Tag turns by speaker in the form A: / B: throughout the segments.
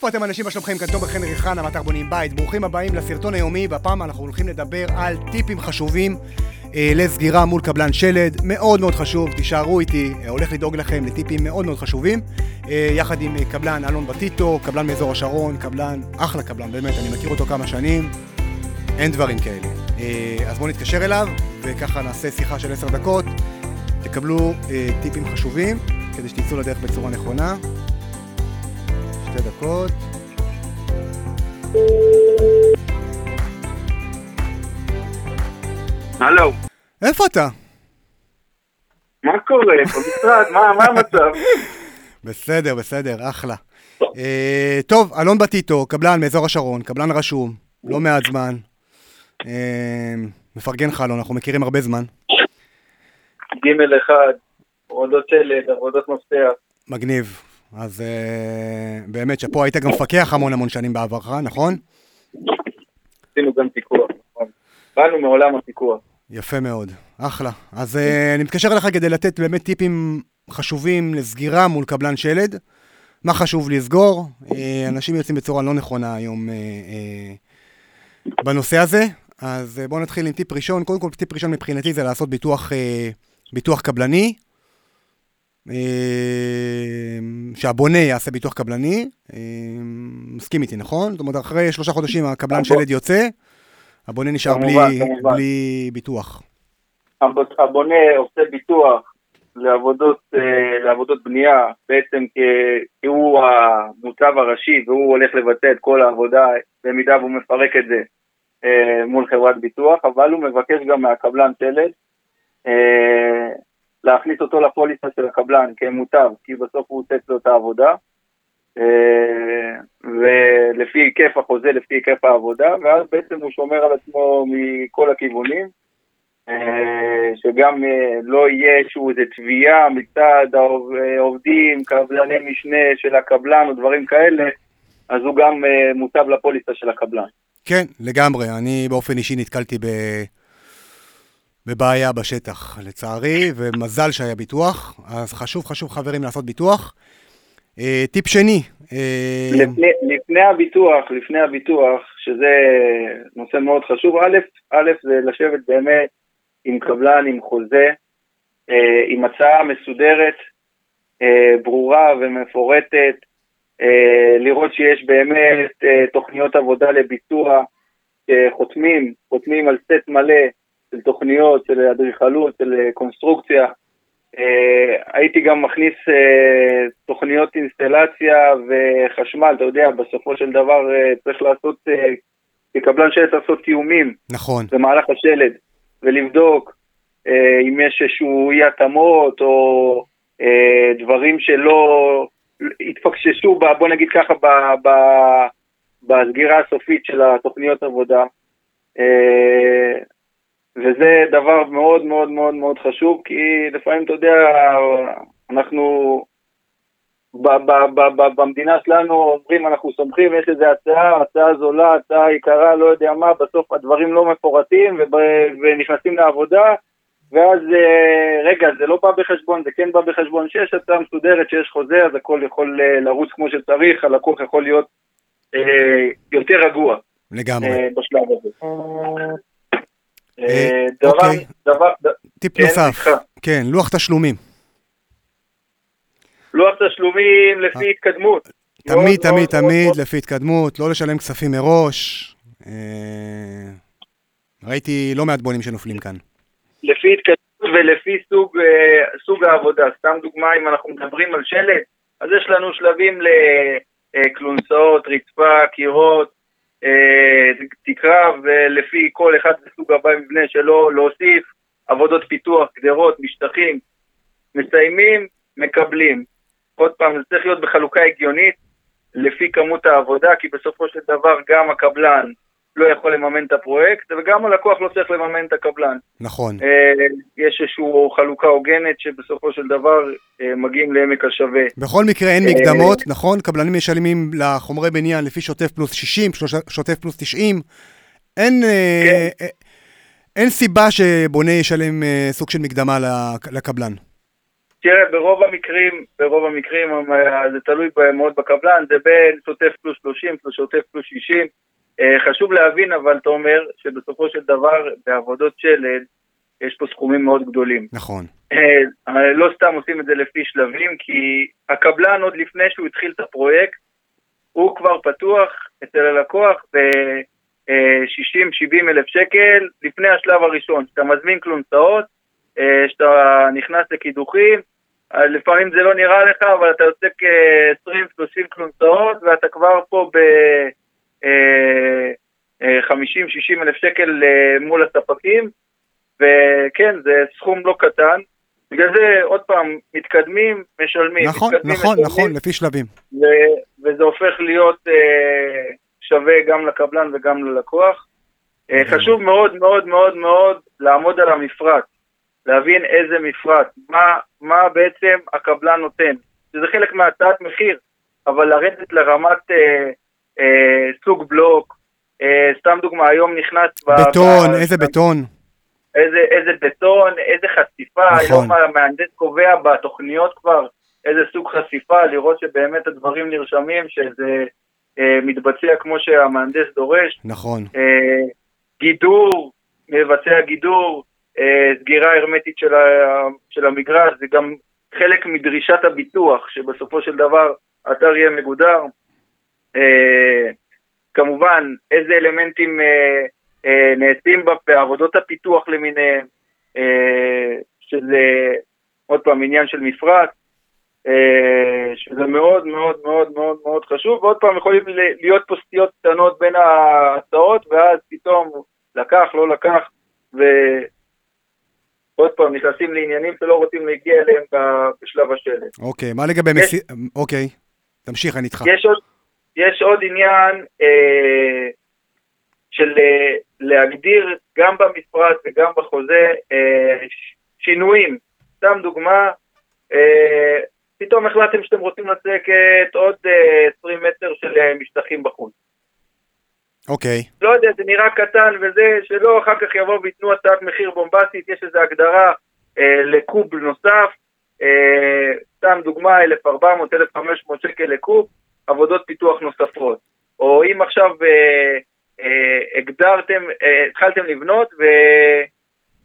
A: איפה אתם אנשים? מה שלומכם? כאן תומר חנרי חנה, מאתר בונים בית. ברוכים הבאים לסרטון היומי, והפעם אנחנו הולכים לדבר על טיפים חשובים אה, לסגירה מול קבלן שלד. מאוד מאוד חשוב, תישארו איתי, אה, הולך לדאוג לכם לטיפים מאוד מאוד חשובים. אה, יחד עם אה, קבלן אלון בטיטו, קבלן מאזור השרון, קבלן, אחלה קבלן, באמת, אני מכיר אותו כמה שנים. אין דברים כאלה. אה, אז בואו נתקשר אליו, וככה נעשה שיחה של עשר דקות. תקבלו אה, טיפים חשובים, כדי שתצאו לדרך בצורה נכונה. שתי דקות.
B: הלו,
A: איפה אתה?
B: מה קורה? במשרד, מה המצב?
A: בסדר, בסדר, אחלה. אה, טוב, אלון בטיטו, קבלן מאזור השרון, קבלן רשום, לא מעט זמן. אה, מפרגן לך, אלון, אנחנו מכירים הרבה זמן.
B: ג' אחד, עבודות שלד, עבודות מפתח.
A: מגניב. אז אה, באמת, שפה היית גם מפקח המון המון שנים בעברך, נכון?
B: עשינו גם פיקוח. נכון. באנו מעולם הפיקוח.
A: יפה מאוד, אחלה. אז אה, אני מתקשר אליך כדי לתת באמת טיפים חשובים לסגירה מול קבלן שלד. מה חשוב לסגור? אה, אנשים יוצאים בצורה לא נכונה היום אה, אה, בנושא הזה. אז בואו נתחיל עם טיפ ראשון. קודם כל, טיפ ראשון מבחינתי זה לעשות ביטוח, ביטוח קבלני. אה, שהבונה יעשה ביטוח קבלני. אה, מסכים איתי, נכון? זאת אומרת, אחרי שלושה חודשים הקבלן שלד יוצא, הבונה נשאר בלי,
B: כמובן, כמובן.
A: בלי ביטוח.
B: הב- הבונה עושה ביטוח לעבודות, אה, לעבודות בנייה, בעצם כי הוא המוצב הראשי והוא הולך לבצע את כל העבודה במידה והוא מפרק את זה אה, מול חברת ביטוח, אבל הוא מבקש גם מהקבלן שלד אה, להכניס אותו לפוליסה של הקבלן כמוטב, כי בסוף הוא עושה אצלו את העבודה. אה, ולפי היקף החוזה, לפי היקף העבודה, ואז בעצם הוא שומר על עצמו מכל הכיוונים, אה, שגם אה, לא יהיה איזשהו איזה תביעה מצד העוב- אה, עובדים, קבלני משנה של הקבלן או דברים כאלה, אז הוא גם מוטב לפוליסה של הקבלן.
A: כן, לגמרי. אני באופן אישי נתקלתי ב... בבעיה בשטח, לצערי, ומזל שהיה ביטוח. אז חשוב, חשוב, חברים, לעשות ביטוח. אה, טיפ שני, אה,
B: לפני, לפני הביטוח, לפני הביטוח, שזה נושא מאוד חשוב, א', א' זה לשבת באמת עם קבלן, עם חוזה, אה, עם הצעה מסודרת, אה, ברורה ומפורטת, אה, לראות שיש באמת אה, תוכניות עבודה לביצוע, אה, חותמים, חותמים על סט מלא של תוכניות, של אדריכלות, של אה, קונסטרוקציה, אה, הייתי גם מכניס אה, תוכניות אינסטלציה וחשמל, אתה יודע, בסופו של דבר צריך לעשות, כקבלן שלט לעשות תיאומים.
A: נכון,
B: במהלך השלד, ולבדוק אם יש איזשהו אי התאמות או דברים שלא התפקששו, בוא נגיד ככה, ב, ב, בסגירה הסופית של התוכניות עבודה. אה, וזה דבר מאוד מאוד מאוד מאוד חשוב, כי לפעמים, אתה יודע, אנחנו ב- ב- ב- ב- במדינה שלנו אומרים, אנחנו סומכים, יש איזו הצעה, הצעה זולה, הצעה יקרה, לא יודע מה, בסוף הדברים לא מפורטים וב- ונכנסים לעבודה, ואז, אה, רגע, זה לא בא בחשבון, זה כן בא בחשבון, שיש הצעה מסודרת, שיש חוזה, אז הכל יכול אה, לרוץ כמו שצריך, הלקוח יכול להיות אה, יותר רגוע.
A: לגמרי.
B: אה, בשלב הזה.
A: אה,
B: אה, דבר,
A: אוקיי.
B: דבר,
A: טיפ
B: כן,
A: נוסף. כן, לוח תשלומים.
B: לוח תשלומים לפי התקדמות. מאוד,
A: תמיד, תמיד, תמיד. לפי התקדמות, לא לשלם כספים מראש. אה, ראיתי לא מעט בונים שנופלים כאן.
B: לפי התקדמות ולפי סוג, אה, סוג העבודה. סתם דוגמה, אם אנחנו מדברים על שלט, אז יש לנו שלבים לכלונסאות, רצפה, קירות, אה, תקרה, ולפי כל אחד בסוג המבנה שלו להוסיף עבודות פיתוח, גדרות, משטחים, מסיימים, מקבלים. עוד פעם, זה צריך להיות בחלוקה הגיונית, לפי כמות העבודה, כי בסופו של דבר גם הקבלן לא יכול לממן את הפרויקט, וגם הלקוח לא צריך לממן את הקבלן.
A: נכון.
B: אה, יש איזושהי חלוקה הוגנת שבסופו של דבר אה, מגיעים לעמק השווה.
A: בכל מקרה אין
B: אה,
A: מקדמות, נכון? קבלנים משלמים לחומרי בניין לפי שוטף פלוס 60, שלושה- שוטף פלוס 90. אין,
B: כן.
A: אין סיבה שבונה ישלם סוג של מקדמה לק- לקבלן.
B: תראה, ברוב המקרים, ברוב המקרים זה תלוי מאוד בקבלן, זה בין שוטף פלוס 30 פלוס שוטף פלוס 60. אה, חשוב להבין אבל, תומר, שבסופו של דבר בעבודות שלד יש פה סכומים מאוד גדולים.
A: נכון.
B: אה, לא סתם עושים את זה לפי שלבים, כי הקבלן עוד לפני שהוא התחיל את הפרויקט, הוא כבר פתוח אצל הלקוח ב-60-70 אלף שקל לפני השלב הראשון, שאתה מזמין כלונסאות, שאתה נכנס לקידוחים, לפעמים זה לא נראה לך, אבל אתה יוצא כ-20-30 כלונסאות, ואתה כבר פה ב... 50-60 אה, אלף שקל אה, מול הספקים, וכן, זה סכום לא קטן. בגלל זה, עוד פעם, מתקדמים, משלמים.
A: נכון,
B: מתקדמים,
A: נכון,
B: משלמים,
A: נכון, לפי שלבים.
B: ו- וזה הופך להיות אה, שווה גם לקבלן וגם ללקוח. אה, חשוב מאוד מאוד מאוד מאוד לעמוד על המפרט, להבין איזה מפרט, מה, מה בעצם הקבלן נותן. שזה חלק מהצעת מחיר, אבל לרדת לרמת אה, אה, סוג בלוק, אה, סתם דוגמה, היום נכנס...
A: בטון, ב- איזה בטון.
B: איזה, איזה בטון, איזה חשיפה, נכון. היום המהנדס קובע בתוכניות כבר איזה סוג חשיפה, לראות שבאמת הדברים נרשמים, שזה אה, מתבצע כמו שהמהנדס דורש.
A: נכון.
B: אה, גידור, מבצע גידור, אה, סגירה הרמטית של, ה, של המגרש, זה גם חלק מדרישת הביטוח, שבסופו של דבר האתר יהיה מגודר. אה, כמובן, איזה אלמנטים אה, אה, נעשים בעבודות הפיתוח למיניהם, אה, שזה עוד פעם עניין של מפרט, אה, שזה מאוד מאוד מאוד מאוד מאוד חשוב, ועוד פעם יכולים להיות פה סטיות קטנות בין ההצעות, ואז פתאום לקח, לא לקח, ועוד פעם נכנסים לעניינים שלא רוצים להגיע אליהם בשלב השלט.
A: אוקיי, מה לגבי יש... מסי... אוקיי, תמשיך, אני איתך.
B: יש עוד, יש עוד עניין אה, של אה, להגדיר גם במפרט וגם בחוזה אה, שינויים. סתם דוגמה, אה, פתאום החלטתם שאתם רוצים לצקת עוד אה, 20 מטר של אה, משטחים בחוץ.
A: אוקיי. Okay.
B: לא יודע, זה נראה קטן וזה, שלא אחר כך יבואו וייתנו הצעת מחיר בומבסטית, יש איזו הגדרה אה, לקוב נוסף, אה, סתם דוגמה, 1,400-1,500 שקל לקוב, עבודות פיתוח נוספות. או אם עכשיו אה, אה, הגדרתם, אה, התחלתם לבנות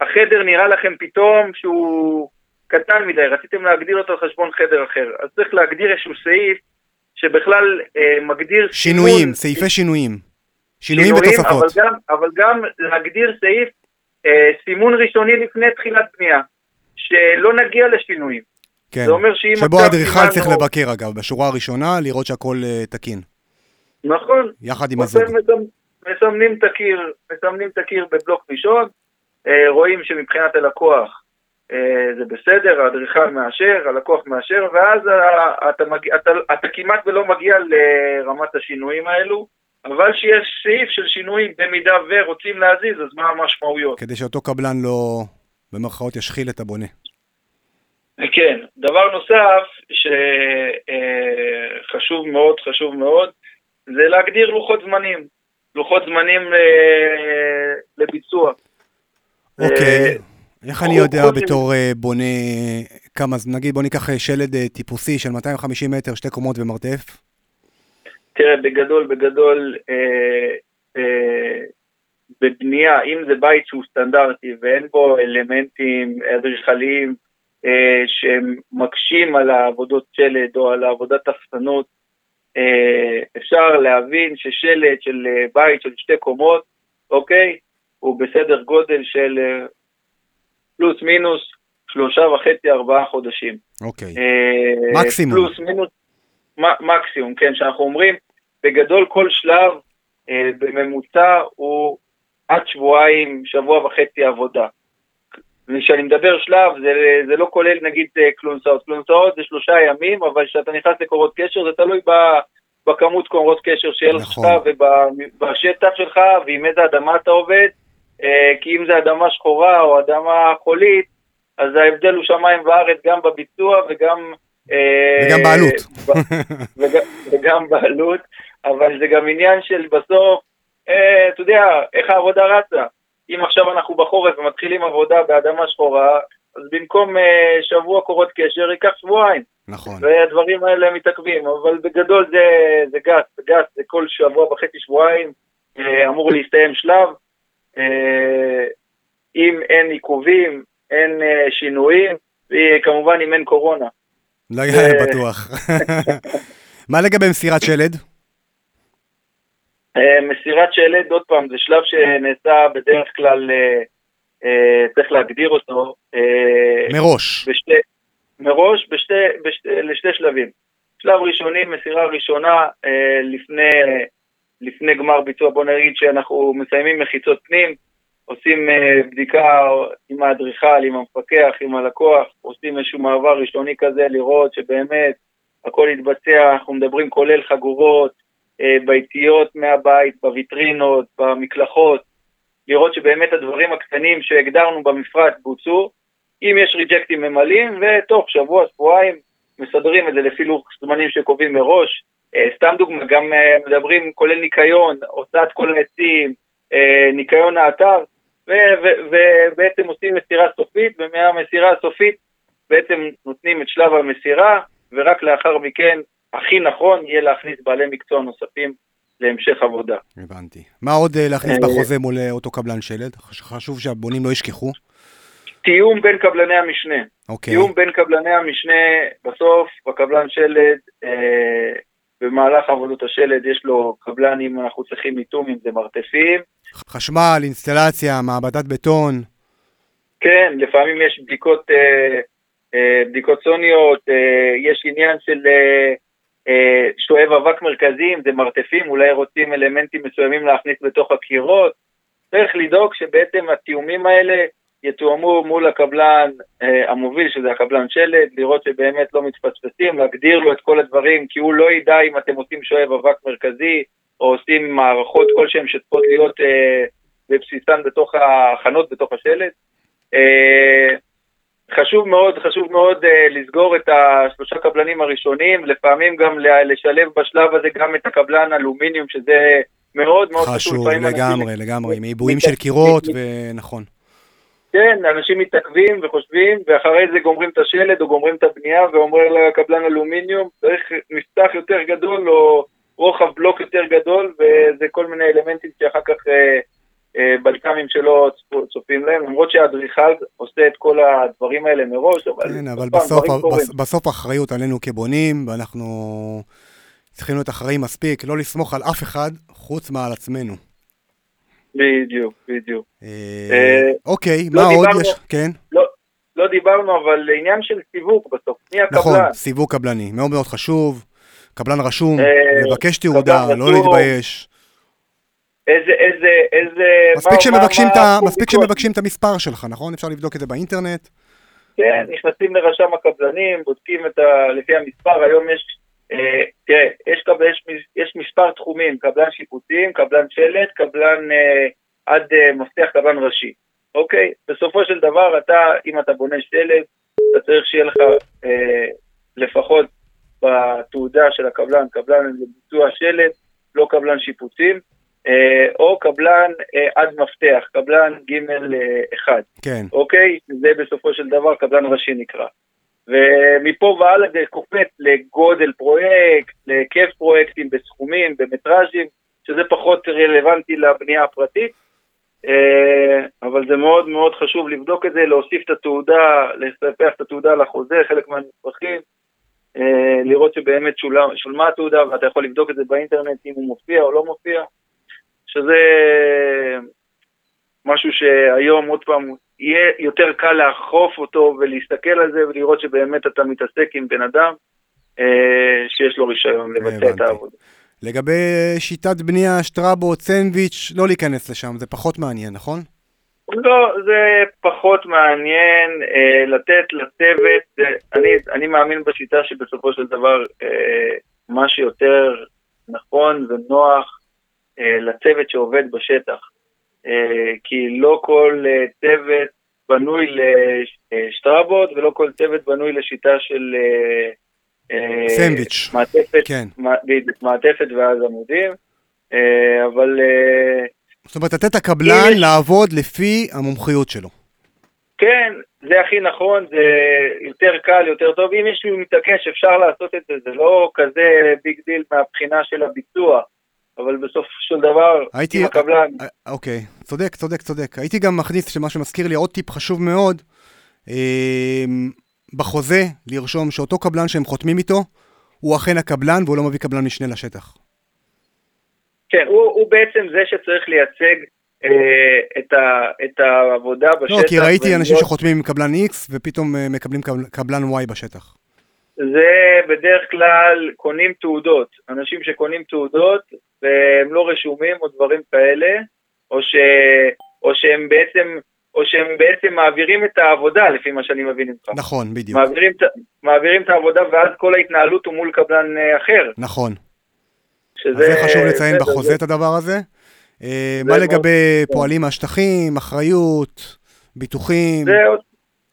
B: והחדר נראה לכם פתאום שהוא קטן מדי, רציתם להגדיר אותו על חשבון חדר אחר. אז צריך להגדיר איזשהו סעיף שבכלל אה, מגדיר...
A: שינויים, סימון, סעיפי שינויים. שינויים, ותוספות.
B: אבל גם, אבל גם להגדיר סעיף אה, סימון ראשוני לפני תחילת בנייה, שלא נגיע לשינויים.
A: כן, זה אומר שאם שבו האדריכל צריך או... לבקר אגב, בשורה הראשונה, לראות שהכל uh, תקין.
B: נכון.
A: יחד עם הזוג.
B: מסמנים את הקיר, מסמנים את הקיר בבלוק ראשון, אה, רואים שמבחינת הלקוח אה, זה בסדר, האדריכל מאשר, הלקוח מאשר, ואז אתה, מגיע, אתה, אתה כמעט ולא מגיע לרמת השינויים האלו, אבל שיש סעיף של שינויים במידה ורוצים להזיז, אז מה המשמעויות?
A: כדי שאותו קבלן לא, במרכאות, ישחיל את הבונה.
B: כן, דבר נוסף שחשוב מאוד, חשוב מאוד, זה להגדיר לוחות זמנים, לוחות זמנים אה, לביצוע.
A: אוקיי, איך אני יודע בתור אה, בונה כמה, נגיד בוא ניקח אה, שלד טיפוסי של 250 מטר, שתי קומות ומרתף?
B: תראה, בגדול, בגדול, אה, אה, בבנייה, אם זה בית שהוא סטנדרטי ואין בו אלמנטים אדריכליים אה, שמקשים על העבודות שלד או על עבודת אפסנות, אה, אפשר להבין ששלד של אה, בית של שתי קומות, אוקיי, הוא בסדר גודל של פלוס מינוס שלושה וחצי ארבעה חודשים.
A: אוקיי, מקסימום.
B: פלוס מינוס מקסימום, כן, שאנחנו אומרים, בגדול כל שלב בממוצע הוא עד שבועיים, שבוע וחצי עבודה. וכשאני מדבר שלב, זה, זה לא כולל נגיד אה, קלונסאות. קלונסאות זה שלושה ימים, אבל כשאתה נכנס לקורות קשר, זה תלוי ב, בכמות קורות קשר נכון. לך ובשטח שלך, ועם איזה אדמה אתה עובד. אה, כי אם זה אדמה שחורה או אדמה חולית, אז ההבדל הוא שמיים וארץ גם בביצוע וגם...
A: אה, וגם בעלות.
B: וגם, וגם בעלות, אבל זה גם עניין של בסוף, אתה יודע, איך העבודה רצה. אם עכשיו אנחנו בחורף ומתחילים עבודה באדמה שחורה, אז במקום אה, שבוע קורות קשר, ייקח שבועיים.
A: נכון.
B: והדברים האלה מתעכבים, אבל בגדול זה, זה גס, זה גס, זה כל שבוע וחצי, שבועיים אה, אמור להסתיים שלב. אה, אם אין עיכובים, אין אה, שינויים, וכמובן אם אין קורונה.
A: לא יהיה בטוח. מה לגבי מסירת שלד?
B: אה, מסירת שלד, עוד פעם, זה שלב שנעשה בדרך כלל, אה, אה, צריך להגדיר אותו.
A: מראש.
B: בשתי, מראש בשתי, בשתי, לשתי שלבים. שלב ראשוני, מסירה ראשונה לפני, לפני גמר ביצוע, בוא נגיד שאנחנו מסיימים מחיצות פנים, עושים בדיקה עם האדריכל, עם המפקח, עם הלקוח, עושים איזשהו מעבר ראשוני כזה, לראות שבאמת הכל יתבצע, אנחנו מדברים כולל חגורות, אה, ביתיות מהבית, בוויטרינות, במקלחות, לראות שבאמת הדברים הקטנים שהגדרנו במפרט בוצעו, אם יש ריג'קטים ממלאים, ותוך שבוע, שבועיים, מסדרים את זה לפי לוח זמנים שקובעים מראש. אה, סתם דוגמא, גם אה, מדברים כולל ניקיון, הוצאת כל העצים, ניקיון האתר, ובעצם עושים מסירה סופית, ומהמסירה הסופית בעצם נותנים את שלב המסירה, ורק לאחר מכן הכי נכון יהיה להכניס בעלי מקצוע נוספים להמשך עבודה.
A: הבנתי. מה עוד להכניס בחוזה מול אותו קבלן שלד? חשוב שהבונים לא ישכחו.
B: תיאום בין קבלני המשנה. אוקיי. תיאום בין קבלני המשנה, בסוף הקבלן שלד, אה, במהלך עבודות השלד יש לו קבלן אם אנחנו צריכים איתום, אם זה מרתפים.
A: חשמל, אינסטלציה, מעבדת בטון.
B: כן, לפעמים יש בדיקות, אה, אה, בדיקות סוניות, אה, יש עניין של אה, אה, שואב אבק מרכזי, אם זה מרתפים, אולי רוצים אלמנטים מסוימים להכניס בתוך הקירות. צריך לדאוג שבעצם התיאומים האלה יתואמו מול הקבלן אה, המוביל, שזה הקבלן שלד, לראות שבאמת לא מתפספסים, להגדיר לו את כל הדברים, כי הוא לא ידע אם אתם עושים שואב אבק מרכזי, או עושים מערכות כלשהן שצריכות להיות אה, בבסיסן בתוך ההכנות, בתוך השלד. אה, חשוב מאוד, חשוב מאוד uh, לסגור את השלושה קבלנים הראשונים, לפעמים גם לשלב בשלב הזה גם את הקבלן אלומיניום, שזה מאוד מאוד
A: חשוב. חשוב, לגמרי, לגמרי, עם עיבויים של קירות, ונכון.
B: כן, אנשים מתעכבים וחושבים, ואחרי זה גומרים את השלד או גומרים את הבנייה, ואומר לקבלן אלומיניום, צריך מפתח יותר גדול או רוחב בלוק יותר גדול, וזה כל מיני אלמנטים שאחר כך... Uh, בלק"מים שלא צופים להם, למרות שהאדריכל עושה את כל הדברים האלה מראש, אבל...
A: כן, אבל בסוף, בסוף האחריות עלינו כבונים, ואנחנו צריכים להיות אחראים מספיק, לא לסמוך על אף אחד חוץ מעל עצמנו.
B: בדיוק, בדיוק.
A: אה, אה, אוקיי, לא מה עוד יש? כן?
B: לא, לא דיברנו, אבל עניין של סיווג בסוף, מי הקבלן?
A: נכון, סיווג קבלני, מאוד מאוד חשוב. קבלן רשום, לבקש תעודה, לא להתבייש.
B: איזה, איזה, איזה...
A: מספיק שמבקשים, מה, מה, מספיק שמבקשים את המספר שלך, נכון? אפשר לבדוק את זה באינטרנט.
B: כן, נכנסים לרשם הקבלנים, בודקים את ה... לפי המספר, היום יש... אה, תראה, יש, יש, יש מספר תחומים, קבלן שיפוצים, קבלן שלט, קבלן אה, עד אה, מפתח קבלן ראשי, אוקיי? בסופו של דבר, אתה, אם אתה בונה שלט, אתה צריך שיהיה לך אה, לפחות בתעודה של הקבלן, קבלן לביצוע שלט, לא קבלן שיפוצים. אה, או קבלן אה, עד מפתח, קבלן ג' אחד.
A: כן.
B: אוקיי? זה בסופו של דבר קבלן ראשי נקרא. ומפה והלאה זה קופץ לגודל פרויקט, להיקף פרויקטים בסכומים, במטראז'ים, שזה פחות רלוונטי לבנייה הפרטית. אה, אבל זה מאוד מאוד חשוב לבדוק את זה, להוסיף את התעודה, לספח את התעודה לחוזה, חלק מהנספחים, לראות שבאמת שולמה התעודה, ואתה יכול לבדוק את זה באינטרנט אם הוא מופיע או לא מופיע. שזה משהו שהיום, עוד פעם, יהיה יותר קל לאכוף אותו ולהסתכל על זה ולראות שבאמת אתה מתעסק עם בן אדם אה, שיש לו רישיון לבצע את העבודה.
A: לגבי שיטת בנייה שטראבו, סנדוויץ', לא להיכנס לשם, זה פחות מעניין, נכון?
B: לא, זה פחות מעניין אה, לתת לצוות, אה, אני, אני מאמין בשיטה שבסופו של דבר אה, מה שיותר נכון ונוח לצוות שעובד בשטח. אה, כי לא כל אה, צוות בנוי לשטראבות ולא כל צוות בנוי לשיטה של...
A: סנדוויץ'.
B: מעטפת, כן. מעטפת ואז עמודים, אבל...
A: זאת אומרת, לתת הקבלן לעבוד לפי המומחיות שלו.
B: כן, זה הכי נכון, זה יותר קל, יותר טוב. אם מישהו מתעקש, אפשר לעשות את זה, זה לא כזה big deal מהבחינה של הביצוע. אבל בסוף של דבר,
A: הייתי...
B: עם הקבלן...
A: אה, אוקיי, צודק, צודק, צודק. הייתי גם מכניס, שמה שמזכיר לי עוד טיפ חשוב מאוד, אה, בחוזה, לרשום שאותו קבלן שהם חותמים איתו, הוא אכן הקבלן והוא לא מביא קבלן משנה לשטח.
B: כן, הוא, הוא בעצם זה שצריך לייצג אה, את, ה, את העבודה בשטח.
A: לא, כי ראיתי אנשים שחותמים עם קבלן X ופתאום אה, מקבלים קבל- קבלן Y בשטח.
B: זה בדרך כלל קונים תעודות. אנשים שקונים תעודות והם לא רשומים או דברים כאלה, או, ש, או שהם בעצם... או שהם בעצם מעבירים את העבודה, לפי מה שאני מבין ממך.
A: נכון, בדיוק.
B: מעבירים, מעבירים את העבודה ואז כל ההתנהלות הוא מול קבלן אה, אחר.
A: נכון.
B: שזה...
A: אז זה חשוב לציין
B: בסדר,
A: בחוזה
B: זה-
A: את הדבר הזה. אה,
B: זה
A: מה
B: מאוד-
A: לגבי
B: כן.
A: פועלים מהשטחים, אחריות, ביטוחים?
B: זה עוד,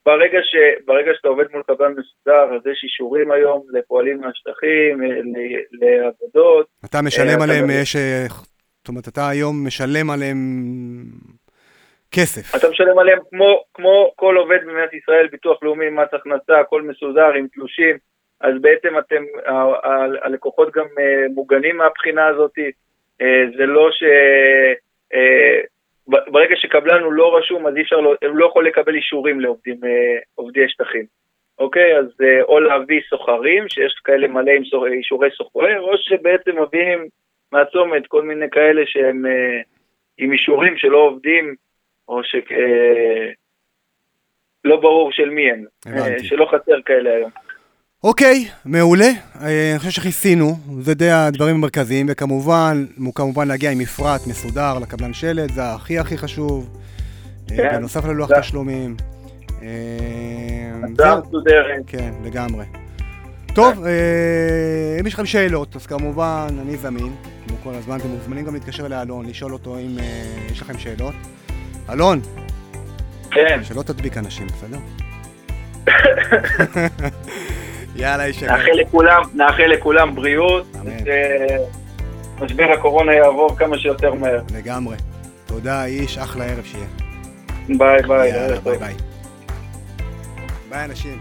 B: ברגע, ש, ברגע שאתה עובד מול קבלן מסודר, אז יש אישורים היום לפועלים מהשטחים, אה, לעבודות.
A: אתה משלם
B: אה,
A: עליהם,
B: אתה-
A: יש... אה, זאת אומרת, אתה היום משלם עליהם כסף.
B: אתה משלם עליהם כמו, כמו כל עובד במדינת ישראל, ביטוח לאומי, מס הכנסה, הכל מסודר עם תלושים, אז בעצם אתם, הלקוחות גם מוגנים מהבחינה הזאת. זה לא ש... ברגע שקבלן הוא לא רשום, אז אי אפשר, לא- הוא לא יכול לקבל אישורים לעובדים, אה, עובדי שטחים. אוקיי, אז אה, או להביא סוחרים, שיש כאלה מלא עם סוח- אישורי סוחר, או שבעצם מביאים מהצומת כל מיני כאלה שהם אה, עם אישורים שלא עובדים, או ש... לא ברור של מי הם, שלא חסר כאלה היום.
A: אוקיי, מעולה. אה, אני חושב שכיסינו, זה די הדברים המרכזיים, וכמובן, כמובן להגיע עם מפרט מסודר לקבלן שלט, זה הכי הכי חשוב. אה,
B: כן,
A: בנוסף ללוח תשלומים. אה,
B: הצעה
A: זהו,
B: מסודרת.
A: כן, לגמרי. טוב, אה, אם יש לכם שאלות, אז כמובן, אני זמין, כמו כל הזמן, אתם מוזמנים גם להתקשר לאלון, לשאול אותו אם אה, יש לכם שאלות. אלון,
B: כן,
A: שלא תדביק אנשים, בסדר? יאללה, איש אמת.
B: נאחל לכולם, נאחל לכולם בריאות,
A: אמן.
B: שמשבר הקורונה יעבור כמה שיותר מהר.
A: לגמרי. תודה, איש, אחלה ערב שיהיה.
B: ביי ביי,
A: יאללה. ביי ביי. ביי, אנשים.